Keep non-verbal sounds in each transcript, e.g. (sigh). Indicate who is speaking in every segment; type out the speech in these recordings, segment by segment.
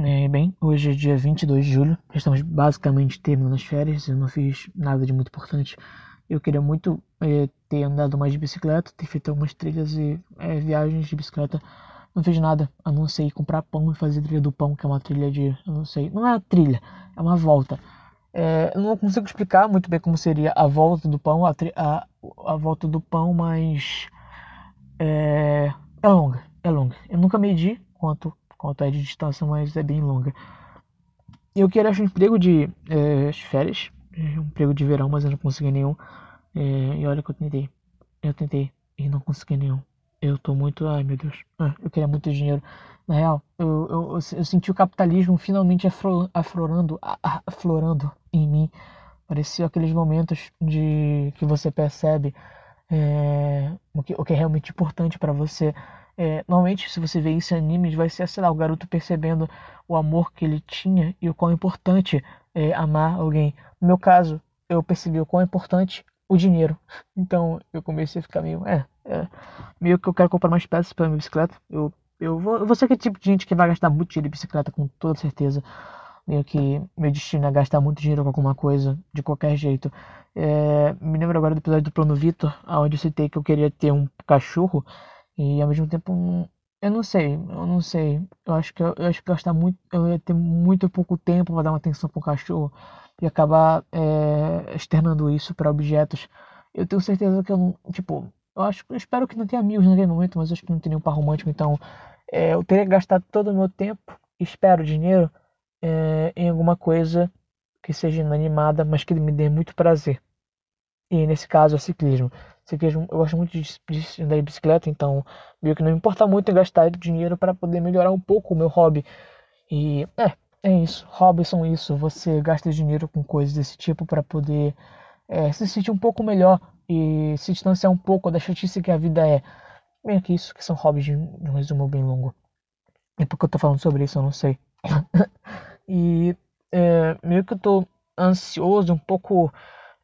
Speaker 1: É, bem, hoje é dia 22 de julho, estamos basicamente terminando as férias, eu não fiz nada de muito importante. Eu queria muito é, ter andado mais de bicicleta, ter feito algumas trilhas e é, viagens de bicicleta. Não fiz nada, a não ser comprar pão e fazer trilha do pão, que é uma trilha de. Eu não sei, não é uma trilha, é uma volta. É, não consigo explicar muito bem como seria a volta do pão, a, a, a volta do pão, mas. É, é longa, é longa. Eu nunca medi quanto quanto é de distância, mas é bem longa. Eu queria achar um emprego de é, férias, um emprego de verão, mas eu não consegui nenhum. É, e olha que eu tentei. Eu tentei e não consegui nenhum. Eu tô muito. Ai meu Deus. Ah, eu queria muito dinheiro. Na real, eu, eu, eu, eu senti o capitalismo finalmente aflorando, aflorando em mim. Parecia aqueles momentos de que você percebe é, o, que, o que é realmente importante para você. É, normalmente, se você vê isso em animes, vai ser, sei lá, o garoto percebendo o amor que ele tinha e o quão importante é amar alguém. No meu caso, eu percebi o quão importante o dinheiro. (laughs) Então, eu comecei a ficar meio, é, é meio que eu quero comprar mais peças para minha bicicleta. Eu, eu, vou, eu vou ser aquele tipo de gente que vai gastar muito dinheiro em bicicleta, com toda certeza. Meio que meu destino é gastar muito dinheiro com alguma coisa, de qualquer jeito. É, me lembro agora do episódio do Plano Vitor, onde eu citei que eu queria ter um cachorro. E ao mesmo tempo, eu não sei, eu não sei. Eu acho que eu, eu acho que gastar muito, eu ia ter muito pouco tempo para dar uma atenção pro cachorro e acabar é, externando isso para objetos. Eu tenho certeza que eu não, tipo, eu acho, eu espero que não tenha amigos naquele momento, mas acho que não tem nenhum par romântico, então é, eu teria gastado todo o meu tempo, espero dinheiro é, em alguma coisa que seja inanimada, mas que me dê muito prazer. E nesse caso, é ciclismo ciclismo, eu gosto muito de, andar de bicicleta, então meio que não me importa muito em gastar dinheiro para poder melhorar um pouco o meu hobby. E é, é isso. Hobbies são isso. Você gasta dinheiro com coisas desse tipo para poder é, se sentir um pouco melhor e se distanciar um pouco da chatice que a vida é. Meio que isso que são hobbies de um resumo bem longo. E por que eu tô falando sobre isso, eu não sei. (laughs) e é, meio que eu tô ansioso, um pouco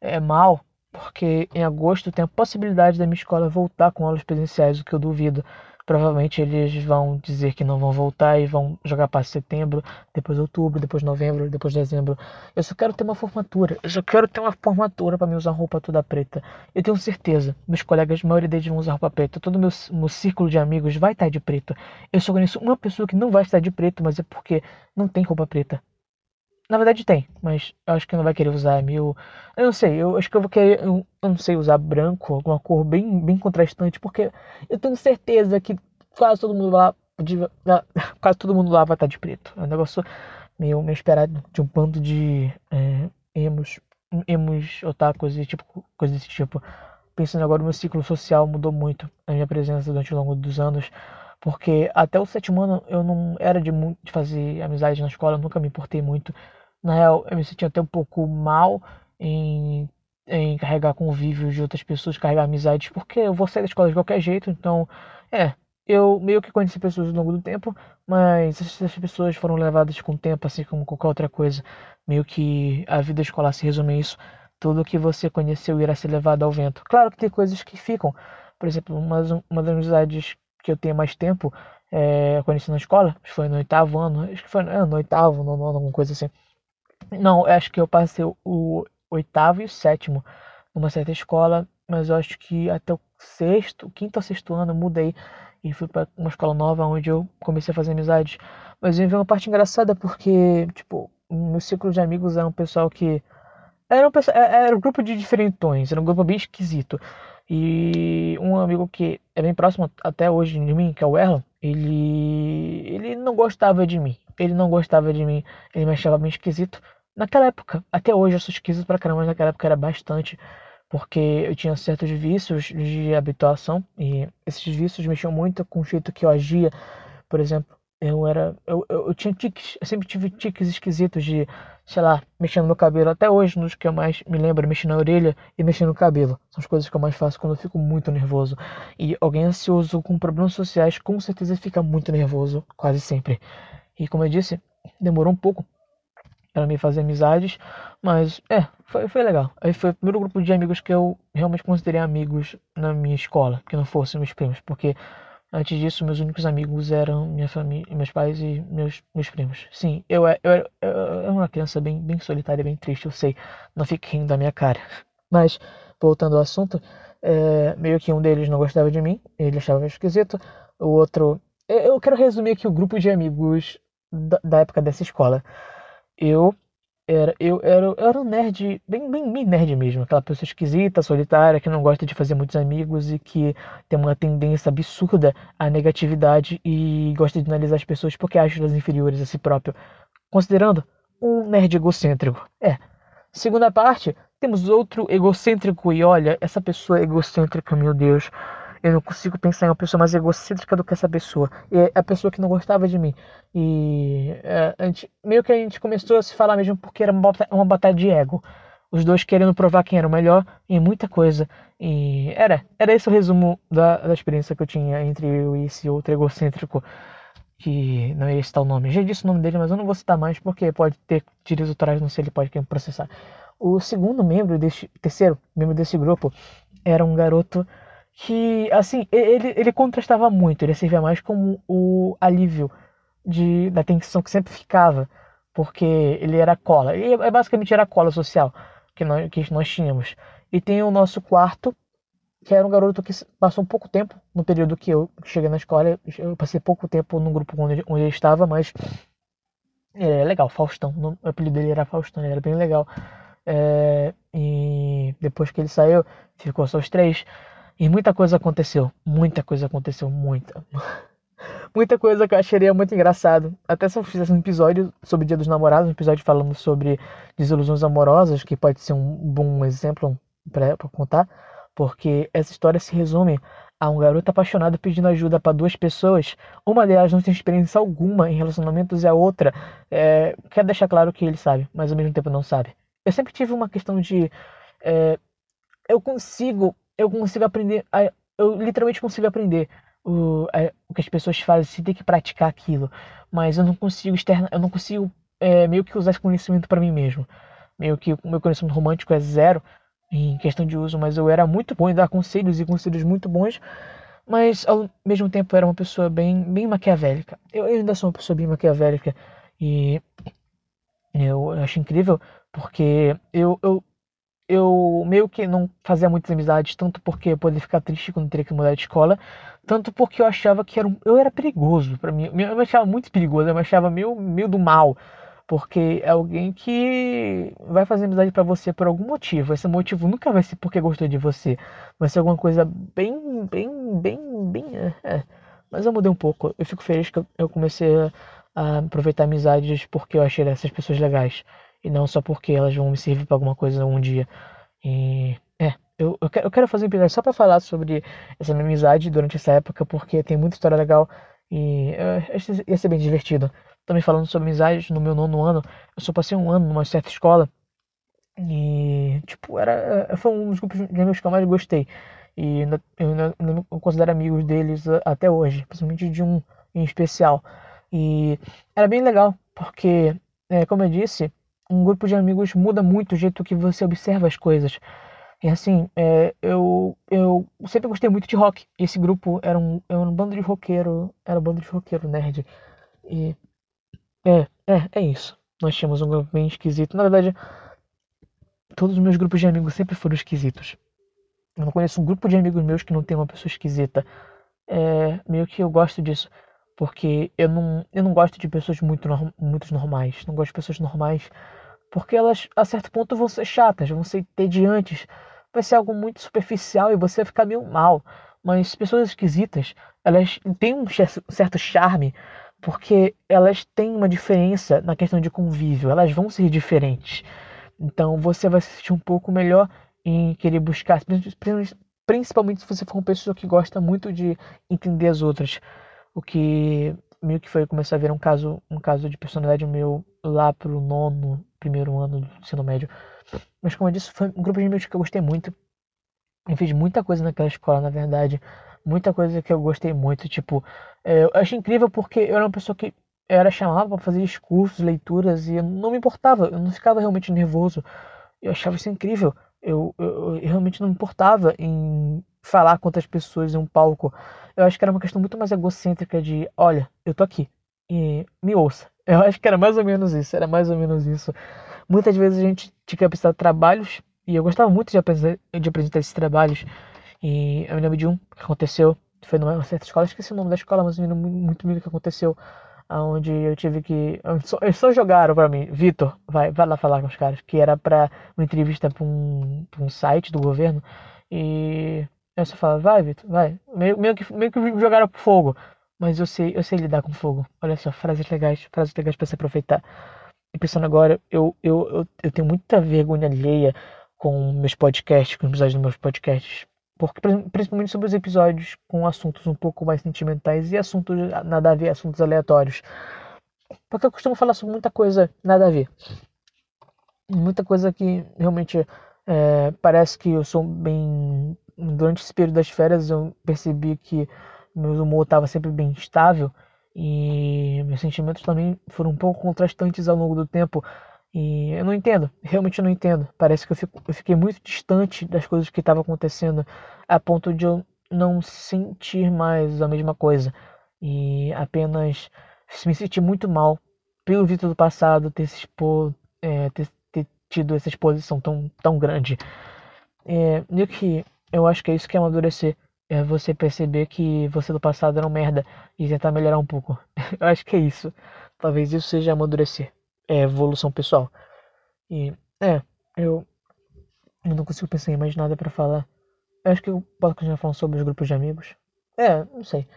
Speaker 1: é, mal porque em agosto tem a possibilidade da minha escola voltar com aulas presenciais, o que eu duvido. Provavelmente eles vão dizer que não vão voltar e vão jogar para setembro, depois outubro, depois novembro, depois dezembro. Eu só quero ter uma formatura. Eu só quero ter uma formatura para me usar roupa toda preta. Eu tenho certeza, meus colegas, a maioria deles vão usar roupa preta. Todo meu, meu círculo de amigos vai estar de preto. Eu só conheço uma pessoa que não vai estar de preto, mas é porque não tem roupa preta. Na verdade tem, mas eu acho que não vai querer usar mil. Eu não sei, eu acho que eu vou querer. Eu, não sei, usar branco, alguma cor bem, bem contrastante, porque eu tenho certeza que quase todo mundo lá. (laughs) Quase todo mundo lá vai estar de preto. É um negócio meio, meio esperado de um bando de é, emos, emos, otakus e tipo, coisas desse tipo. Pensando agora, o meu ciclo social mudou muito. A minha presença durante o longo dos anos. Porque até o sétimo ano eu não era de, muito, de fazer amizade na escola, nunca me importei muito. Na real, eu me sentia até um pouco mal em, em carregar convívios de outras pessoas, carregar amizades, porque eu vou sair da escola de qualquer jeito, então, é, eu meio que conheci pessoas ao longo do tempo, mas essas pessoas foram levadas com o tempo, assim como qualquer outra coisa. Meio que a vida escolar se resume a isso. Tudo que você conheceu irá ser levado ao vento. Claro que tem coisas que ficam. Por exemplo, uma, uma das amizades que eu tenho mais tempo, é, conheci na escola, acho que foi no oitavo ano, acho que foi é, no oitavo, no nono, alguma coisa assim. Não, acho que eu passei o oitavo e o sétimo numa certa escola, mas eu acho que até o sexto, quinto ou sexto ano eu mudei e fui para uma escola nova onde eu comecei a fazer amizades. Mas eu vi uma parte engraçada porque, tipo, meu ciclo de amigos era um pessoal que era um, é, era um grupo de diferentões, era um grupo bem esquisito. E um amigo que é bem próximo até hoje de mim, que é o Erlon, ele, ele não gostava de mim. Ele não gostava de mim, ele me achava bem esquisito. Naquela época, até hoje eu sou esquisito pra caramba, mas naquela época era bastante, porque eu tinha certos vícios de habituação, e esses vícios mexiam muito com o jeito que eu agia. Por exemplo, eu era. Eu, eu, eu, tinha tiques, eu sempre tive tiques esquisitos de, sei lá, mexendo no cabelo. Até hoje, nos que eu mais me lembro, mexendo na orelha e mexendo no cabelo. São as coisas que eu mais faço quando eu fico muito nervoso. E alguém ansioso com problemas sociais com certeza fica muito nervoso, quase sempre. E como eu disse, demorou um pouco para me fazer amizades, mas é, foi, foi legal. Aí foi o primeiro grupo de amigos que eu realmente considerei amigos na minha escola, que não fossem meus primos, porque Antes disso, meus únicos amigos eram minha família, meus pais e meus, meus primos. Sim, eu, eu, eu, eu era uma criança bem, bem solitária, bem triste, eu sei. Não fique rindo da minha cara. Mas, voltando ao assunto, é, meio que um deles não gostava de mim, ele achava esquisito. O outro. Eu quero resumir aqui o grupo de amigos da, da época dessa escola. Eu era, eu, era, eu era um nerd, bem, bem, bem nerd mesmo, aquela pessoa esquisita, solitária, que não gosta de fazer muitos amigos e que tem uma tendência absurda à negatividade e gosta de analisar as pessoas porque acha elas inferiores a si próprio, considerando um nerd egocêntrico. É. Segunda parte, temos outro egocêntrico e olha, essa pessoa egocêntrica, meu Deus, eu não consigo pensar em uma pessoa mais egocêntrica do que essa pessoa. E é a pessoa que não gostava de mim. E é, gente, meio que a gente começou a se falar mesmo porque era uma, uma batalha de ego. Os dois querendo provar quem era o melhor em muita coisa. E era, era esse o resumo da, da experiência que eu tinha entre eu e esse outro egocêntrico. Que não ia citar o nome. Já disse o nome dele, mas eu não vou citar mais porque pode ter direitos autorais, não sei, ele pode querer processar. O segundo membro deste, terceiro membro desse grupo era um garoto que, assim, ele, ele contrastava muito, ele servia mais como o alívio de, da tensão que sempre ficava, porque ele era cola, e é, basicamente era cola social que nós, que nós tínhamos. E tem o nosso quarto, que era um garoto que passou um pouco tempo no período que eu cheguei na escola, eu passei pouco tempo no grupo onde, onde ele estava, mas ele era legal, Faustão, o apelido dele era Faustão, ele era bem legal. É, e depois que ele saiu, ficou só os três. E muita coisa aconteceu. Muita coisa aconteceu. Muita. (laughs) muita coisa que eu acharia muito engraçado. Até se eu fizesse um episódio sobre Dia dos Namorados, um episódio falando sobre desilusões amorosas, que pode ser um bom exemplo para contar. Porque essa história se resume a um garoto apaixonado pedindo ajuda para duas pessoas. Uma delas não tem experiência alguma em relacionamentos e a outra é, quer deixar claro que ele sabe, mas ao mesmo tempo não sabe. Eu sempre tive uma questão de. É, eu consigo eu consigo aprender. Eu literalmente consigo aprender o, o que as pessoas fazem sem ter que praticar aquilo. Mas eu não consigo externa, eu não consigo é, meio que usar esse conhecimento para mim mesmo. Meio que o meu conhecimento romântico é zero em questão de uso, mas eu era muito bom em dar conselhos e conselhos muito bons, mas ao mesmo tempo era uma pessoa bem, bem maquiavélica. Eu, eu ainda sou uma pessoa bem maquiavélica e eu acho incrível porque eu, eu eu meio que não fazia muitas amizades, tanto porque eu poderia ficar triste quando teria que mudar de escola, tanto porque eu achava que era um, eu era perigoso para mim. Eu me achava muito perigoso, eu me achava meio, meio do mal, porque é alguém que vai fazer amizade para você por algum motivo. Esse motivo nunca vai ser porque gostou de você, vai ser alguma coisa bem, bem, bem, bem. É. é. Mas eu mudei um pouco. Eu fico feliz que eu comecei a aproveitar amizades porque eu achei essas pessoas legais e não só porque elas vão me servir para alguma coisa um dia. E é, eu, eu, quero, eu quero fazer um episódio só para falar sobre essa minha amizade durante essa época, porque tem muita história legal e uh, ia ser bem divertido. Também falando sobre amizade, no meu nono ano, eu só passei um ano numa certa escola e, tipo, era, foi um dos grupos de amigos que eu mais gostei. E eu, eu, eu considero amigos deles até hoje, principalmente de um em especial. E era bem legal, porque, é, como eu disse, um grupo de amigos muda muito o jeito que você observa as coisas. E assim, é, eu, eu sempre gostei muito de rock. Esse grupo era um, era um bando de roqueiro, era um bando de roqueiro nerd. E é, é, é isso. Nós tínhamos um grupo bem esquisito. Na verdade, todos os meus grupos de amigos sempre foram esquisitos. Eu não conheço um grupo de amigos meus que não tem uma pessoa esquisita. É, meio que eu gosto disso. Porque eu não, eu não gosto de pessoas muito, muito normais. Não gosto de pessoas normais. Porque elas, a certo ponto, vão ser chatas, vão ser entediantes. Vai ser algo muito superficial e você vai ficar meio mal. Mas pessoas esquisitas, elas têm um certo charme. Porque elas têm uma diferença na questão de convívio. Elas vão ser diferentes. Então você vai se sentir um pouco melhor em querer buscar. Principalmente se você for uma pessoa que gosta muito de entender as outras. O que meio que foi começar a ver um caso, um caso de personalidade meu lá pro nono, primeiro ano do ensino médio. Mas como eu disse, foi um grupo de amigos que eu gostei muito. Eu fiz muita coisa naquela escola, na verdade. Muita coisa que eu gostei muito. Tipo, é, eu achei incrível porque eu era uma pessoa que era chamada para fazer discursos, leituras, e eu não me importava, eu não ficava realmente nervoso. Eu achava isso incrível. Eu, eu, eu realmente não me importava em falar com outras pessoas em um palco. Eu acho que era uma questão muito mais egocêntrica de, olha, eu tô aqui e me ouça. (laughs) Eu acho que era mais ou menos isso, era mais ou menos isso. Muitas vezes a gente tinha que apresentar trabalhos e eu gostava muito de apresentar, de apresentar esses trabalhos. E eu me lembro de um que aconteceu, foi numa certa escola, esqueci o nome da escola, mas eu muito do que aconteceu onde eu tive que. Eles só jogaram pra mim, Vitor, vai, vai lá falar com os caras, que era pra uma entrevista pra um, pra um site do governo. E eu só falo, vai, Vitor, vai. Meio, meio, que, meio que jogaram pro fogo. Mas eu sei, eu sei lidar com fogo. Olha só, frases legais, frases legais pra se aproveitar. E pensando agora, eu, eu, eu, eu tenho muita vergonha alheia com meus podcasts, com os episódios dos meus podcasts porque principalmente sobre os episódios com assuntos um pouco mais sentimentais e assuntos nada a ver, assuntos aleatórios. Porque eu costumo falar sobre muita coisa nada a ver. Muita coisa que realmente é, parece que eu sou bem. Durante esse período das férias eu percebi que meu humor estava sempre bem estável e meus sentimentos também foram um pouco contrastantes ao longo do tempo. E eu não entendo, realmente não entendo. Parece que eu, fico, eu fiquei muito distante das coisas que estavam acontecendo a ponto de eu não sentir mais a mesma coisa. E apenas me sentir muito mal pelo Vitor do passado ter, se expor, é, ter, ter, tido essa exposição tão, tão grande. É, meio que eu acho que é isso que é amadurecer. É você perceber que você do passado era um merda e tentar melhorar um pouco. (laughs) eu acho que é isso. Talvez isso seja amadurecer é, evolução pessoal. E é, eu, eu não consigo pensar em mais nada para falar. Eu acho que eu posso continuar falando sobre os grupos de amigos. É, não sei.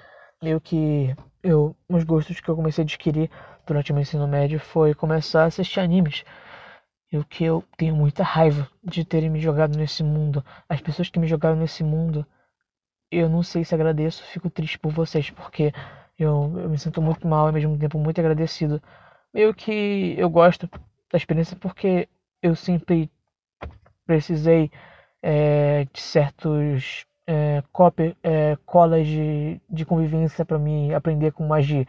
Speaker 1: Meio que eu, os gostos que eu comecei a adquirir durante o meu ensino médio foi começar a assistir animes. E o que eu tenho muita raiva de terem me jogado nesse mundo. As pessoas que me jogaram nesse mundo, eu não sei se agradeço, fico triste por vocês, porque eu, eu me sinto muito mal e ao mesmo tempo muito agradecido meio que eu gosto da experiência porque eu sempre precisei é, de certos é, cópia, é, colas de, de convivência para me aprender com magia.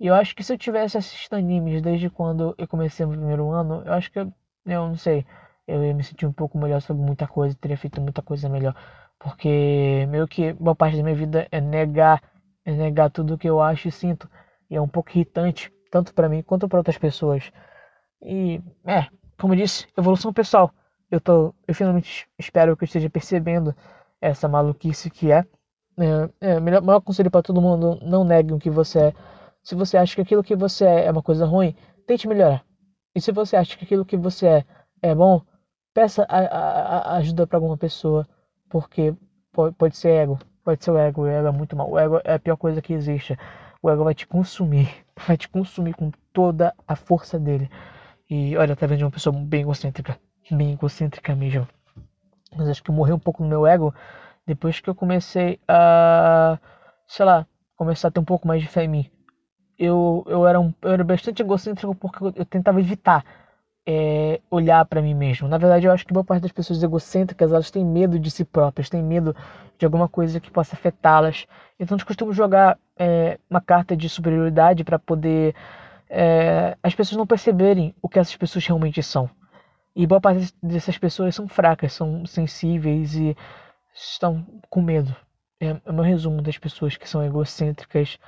Speaker 1: E eu acho que se eu tivesse assistido animes desde quando eu comecei no primeiro ano, eu acho que eu, eu não sei, eu ia me sentir um pouco melhor sobre muita coisa, teria feito muita coisa melhor. Porque meio que boa parte da minha vida é negar, é negar tudo que eu acho e sinto. E é um pouco irritante tanto para mim quanto para outras pessoas. E, é, como eu disse, evolução pessoal. Eu tô, eu finalmente espero que eu esteja percebendo essa maluquice que é. É, é melhor, maior conselho para todo mundo: não negue o que você é. Se você acha que aquilo que você é é uma coisa ruim, tente melhorar. E se você acha que aquilo que você é é bom, peça a, a, a ajuda para alguma pessoa, porque pode, pode ser ego, pode ser o ego. O ego é muito mal. O ego é a pior coisa que existe o ego vai te consumir, (laughs) vai te consumir com toda a força dele. E olha, tá vendo uma pessoa bem egocêntrica, bem egocêntrica mesmo. Mas acho que morreu um pouco no meu ego depois que eu comecei a, sei lá, começar a ter um pouco mais de fé em mim. Eu, eu, era, um, eu era bastante egocêntrico porque eu, eu tentava evitar é, olhar para mim mesmo. Na verdade, eu acho que boa parte das pessoas egocêntricas elas têm medo de si próprias, têm medo de alguma coisa que possa afetá-las. Então, eles costumam jogar é, uma carta de superioridade para poder é, as pessoas não perceberem o que essas pessoas realmente são. E boa parte dessas pessoas são fracas, são sensíveis e estão com medo. É, é o meu resumo das pessoas que são egocêntricas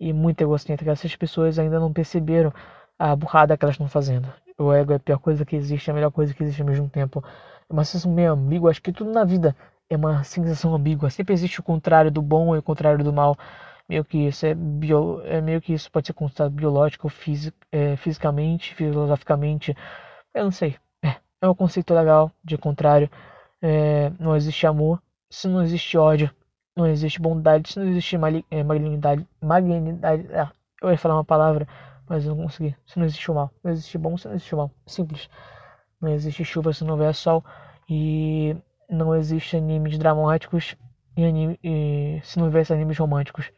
Speaker 1: e muito egocêntricas. Essas pessoas ainda não perceberam a burrada que elas estão fazendo o ego é a pior coisa que existe, é a melhor coisa que existe ao mesmo tempo. É uma sensação meio ambígua, acho que tudo na vida é uma sensação ambígua. Sempre existe o contrário do bom e o contrário do mal. Meio que isso é, bio, é meio que isso pode ser constatado biológico, fisi, é, fisicamente, filosoficamente. Eu não sei. É, é um conceito legal de contrário. É, não existe amor se não existe ódio. Não existe bondade se não existe é, malignidade. Malignidade. Ah, eu ia falar uma palavra mas eu não consegui. Se não existe o mal, não existe bom, se não existe o mal. Simples. Não existe chuva se não houver sol. E não existe animes dramáticos e, anime, e se não houvesse animes românticos.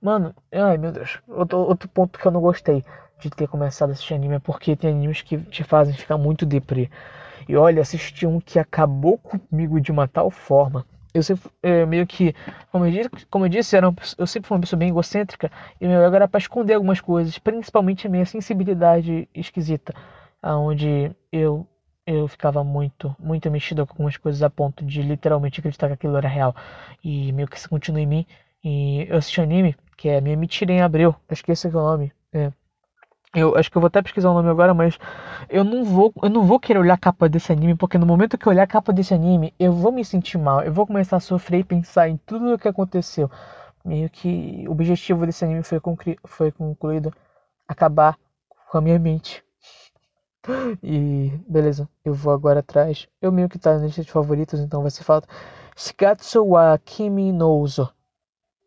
Speaker 1: Mano, ai meu Deus. Outro, outro ponto que eu não gostei de ter começado a assistir anime é porque tem animes que te fazem ficar muito deprê. E olha, assisti um que acabou comigo de uma tal forma eu sempre é, meio que, como eu disse, como eu, disse era uma, eu sempre fui uma pessoa bem egocêntrica e meu ego era para esconder algumas coisas, principalmente a minha sensibilidade esquisita, aonde eu eu ficava muito, muito mexido com algumas coisas a ponto de literalmente acreditar que aquilo era real. E meio que isso continua em mim. E eu assisti um anime, que é Me Mentira em Abril, esse é o nome. É. Eu acho que eu vou até pesquisar o nome agora, mas eu não vou, eu não vou querer olhar a capa desse anime, porque no momento que eu olhar a capa desse anime, eu vou me sentir mal, eu vou começar a sofrer e pensar em tudo o que aconteceu. Meio que o objetivo desse anime foi, conclu foi concluído acabar com a minha mente. (laughs) E beleza, eu vou agora atrás. Eu meio que tá na lista de favoritos, então vai ser falta. Shigatsu wa Kimi no Uso.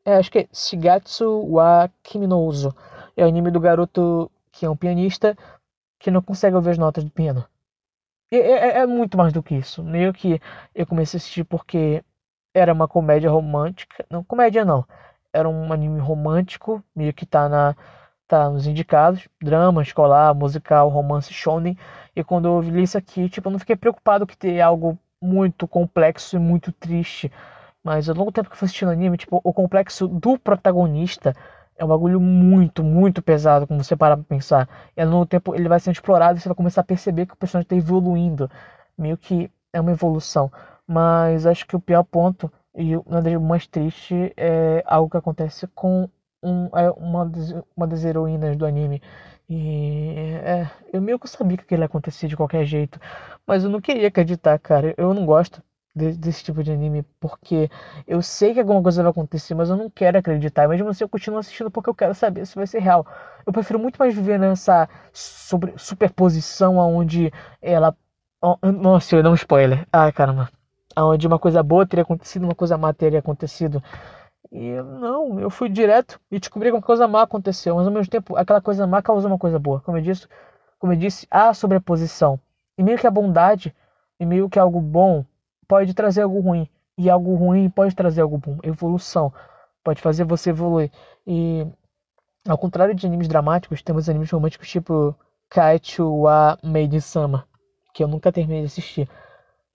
Speaker 1: É, acho que é Shigatsu wa Kimi no Uso. É o anime do garoto que é um pianista que não consegue ouvir as notas do piano. E, é, é, muito mais do que isso. Meio que eu comecei a assistir porque era uma comédia romântica. Não, comédia não. Era um anime romântico, meio que tá na tá nos indicados, drama, escolar, musical, romance, shonen. E quando eu vi isso aqui, tipo, eu não fiquei preocupado que ter algo muito complexo e muito triste. Mas ao longo do tempo que eu fui assistindo anime, tipo, o complexo do protagonista é um bagulho muito, muito pesado, como você parar pra pensar. E ao longo do tempo ele vai sendo explorado e você vai começar a perceber que o personagem tá evoluindo. Meio que é uma evolução. Mas acho que o pior ponto, e uma das mais triste, é algo que acontece com um, é uma, das, uma das heroínas do anime. E é, eu meio que sabia que aquilo ia acontecer de qualquer jeito. Mas eu não queria acreditar, cara. Eu não gosto desse tipo de anime porque eu sei que alguma coisa vai acontecer, mas eu não quero acreditar. Mesmo assim, eu continuo assistindo porque eu quero saber se vai ser real. Eu prefiro muito mais viver nessa sobre, superposição onde ela. Nossa, eu dou um spoiler. Ai, caramba. Onde uma coisa boa teria acontecido, uma coisa má teria acontecido. E não, eu fui direto e descobri que uma coisa má aconteceu, mas ao mesmo tempo aquela coisa má causou uma coisa boa. Como eu disse, como eu disse, há sobreposição. E meio que a bondade, e meio que algo bom, pode trazer algo ruim. E algo ruim pode trazer algo bom. Evolução. Pode fazer você evoluir. E ao contrário de animes dramáticos, temos animes românticos tipo Kaichu wa Made Sama, que eu nunca terminei de assistir.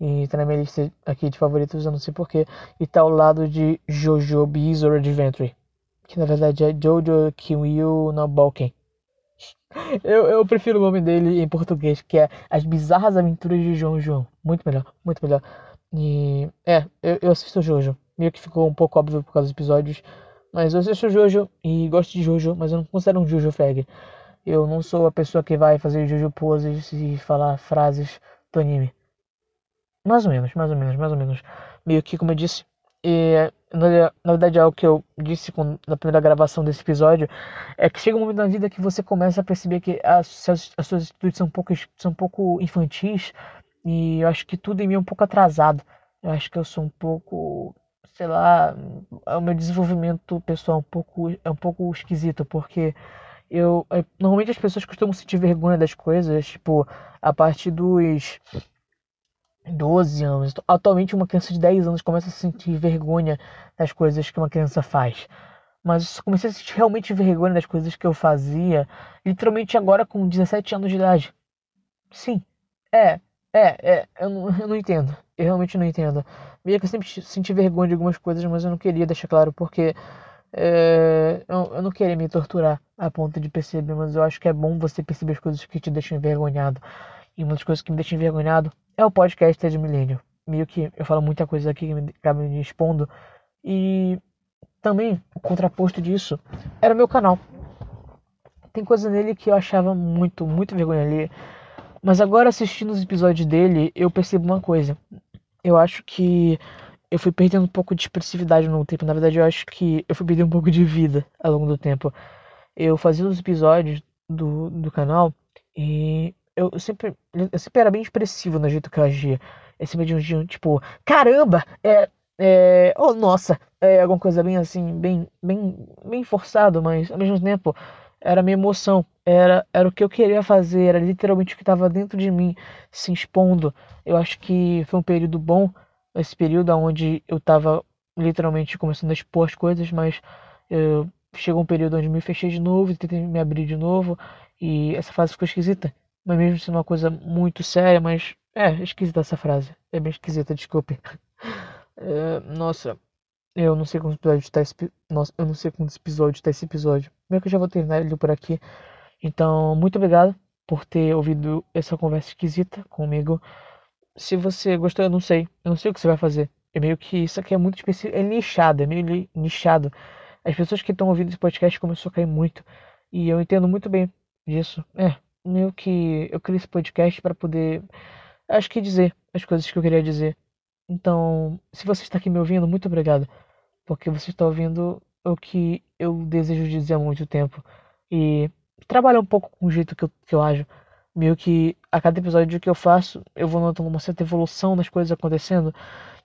Speaker 1: E tá na minha lista aqui de favoritos, eu não sei porquê. E tá ao lado de Jojo Bizarre Adventure. Que na verdade é Jojo Kiwiu no Balken. (laughs) Eu, eu prefiro o nome dele em português, que é As Bizarras Aventuras de João João. Muito melhor, muito melhor. E é, eu, eu assisto Jojo. Meio que ficou um pouco óbvio por causa dos episódios. Mas eu assisto Jojo e gosto de Jojo, mas eu não considero um Jojo Frag. Eu não sou a pessoa que vai fazer Jojo poses e falar frases do anime. Mais ou menos, mais ou menos, mais ou menos. Meio que, como eu disse, e, na, na verdade, algo que eu disse com, na primeira gravação desse episódio é que chega um momento na vida que você começa a perceber que as, as, as suas atitudes são um, pouco, são um pouco infantis e eu acho que tudo em mim é um pouco atrasado. Eu acho que eu sou um pouco, sei lá, o meu desenvolvimento pessoal é um pouco, é um pouco esquisito, porque eu. É, normalmente as pessoas costumam sentir vergonha das coisas, tipo, a partir dos 12 anos. Atualmente, uma criança de 10 anos começa a sentir vergonha das coisas que uma criança faz. Mas eu comecei a sentir realmente vergonha das coisas que eu fazia, literalmente agora com 17 anos de idade. Sim, é, é, é, eu não, eu não entendo. Eu realmente não entendo. Meio que eu sempre senti vergonha de algumas coisas, mas eu não queria deixar claro porque é, eu, eu não queria me torturar a ponto de perceber, mas eu acho que é bom você perceber as coisas que te deixam envergonhado. E uma das coisas que me deixa envergonhado é o podcast de Milênio. Meio que eu falo muita coisa aqui que me, acaba me expondo. E também, o contraposto disso, era o meu canal. Tem coisa nele que eu achava muito, muito vergonha ali. Mas agora assistindo os episódios dele, eu percebo uma coisa. Eu acho que eu fui perdendo um pouco de expressividade no tempo. Na verdade, eu acho que eu fui perdendo um pouco de vida ao longo do tempo. Eu fazia os episódios do, do canal e eu sempre, eu sempre era bem expressivo no jeito que eu agia. Eu sempre de um dia, tipo, caramba, é, é, oh nossa, é alguma coisa bem assim, bem, bem, bem forçado, mas ao mesmo tempo era minha emoção, era, era o que eu queria fazer, era literalmente o que estava dentro de mim se expondo. Eu acho que foi um período bom, esse período onde eu estava literalmente começando a expor as coisas, mas eu, chegou um período onde me fechei de novo, tentei me abrir de novo, e essa fase ficou esquisita. Mas mesmo sendo uma coisa muito séria, mas é esquisita essa frase. É bem esquisita, desculpe. É, (laughs) nossa, eu não sei quantos episódios está esse Nossa, eu não sei quantos episódios está esse episódio. Meio que eu já vou terminar ele por aqui. Então, muito obrigado por ter ouvido essa conversa esquisita comigo. se você gostou, eu não sei. Eu não sei o que você vai fazer. É meio que isso aqui é muito específico. É nichado, é meio nichado. As pessoas que estão ouvindo esse podcast começou a cair muito. E eu entendo muito bem disso. É, meio que eu criei esse podcast para poder, acho que dizer as coisas que eu queria dizer. Então, se você está aqui me ouvindo, muito obrigado. Porque você está ouvindo o que eu desejo dizer há muito tempo. E trabalha um pouco com o jeito que eu, que eu ajo. Meio que a cada episódio que eu faço, eu vou notando uma certa evolução nas coisas acontecendo.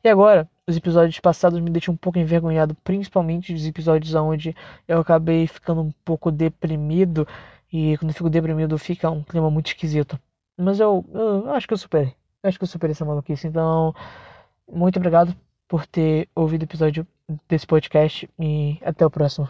Speaker 1: E agora, os episódios passados me deixam um pouco envergonhado, principalmente os episódios onde eu acabei ficando um pouco deprimido. E quando eu fico deprimido, fica um clima muito esquisito. Mas eu, eu, eu acho que eu superei. Eu acho que eu superei essa maluquice. Então, muito obrigado por ter ouvido o episódio desse podcast e até o próximo.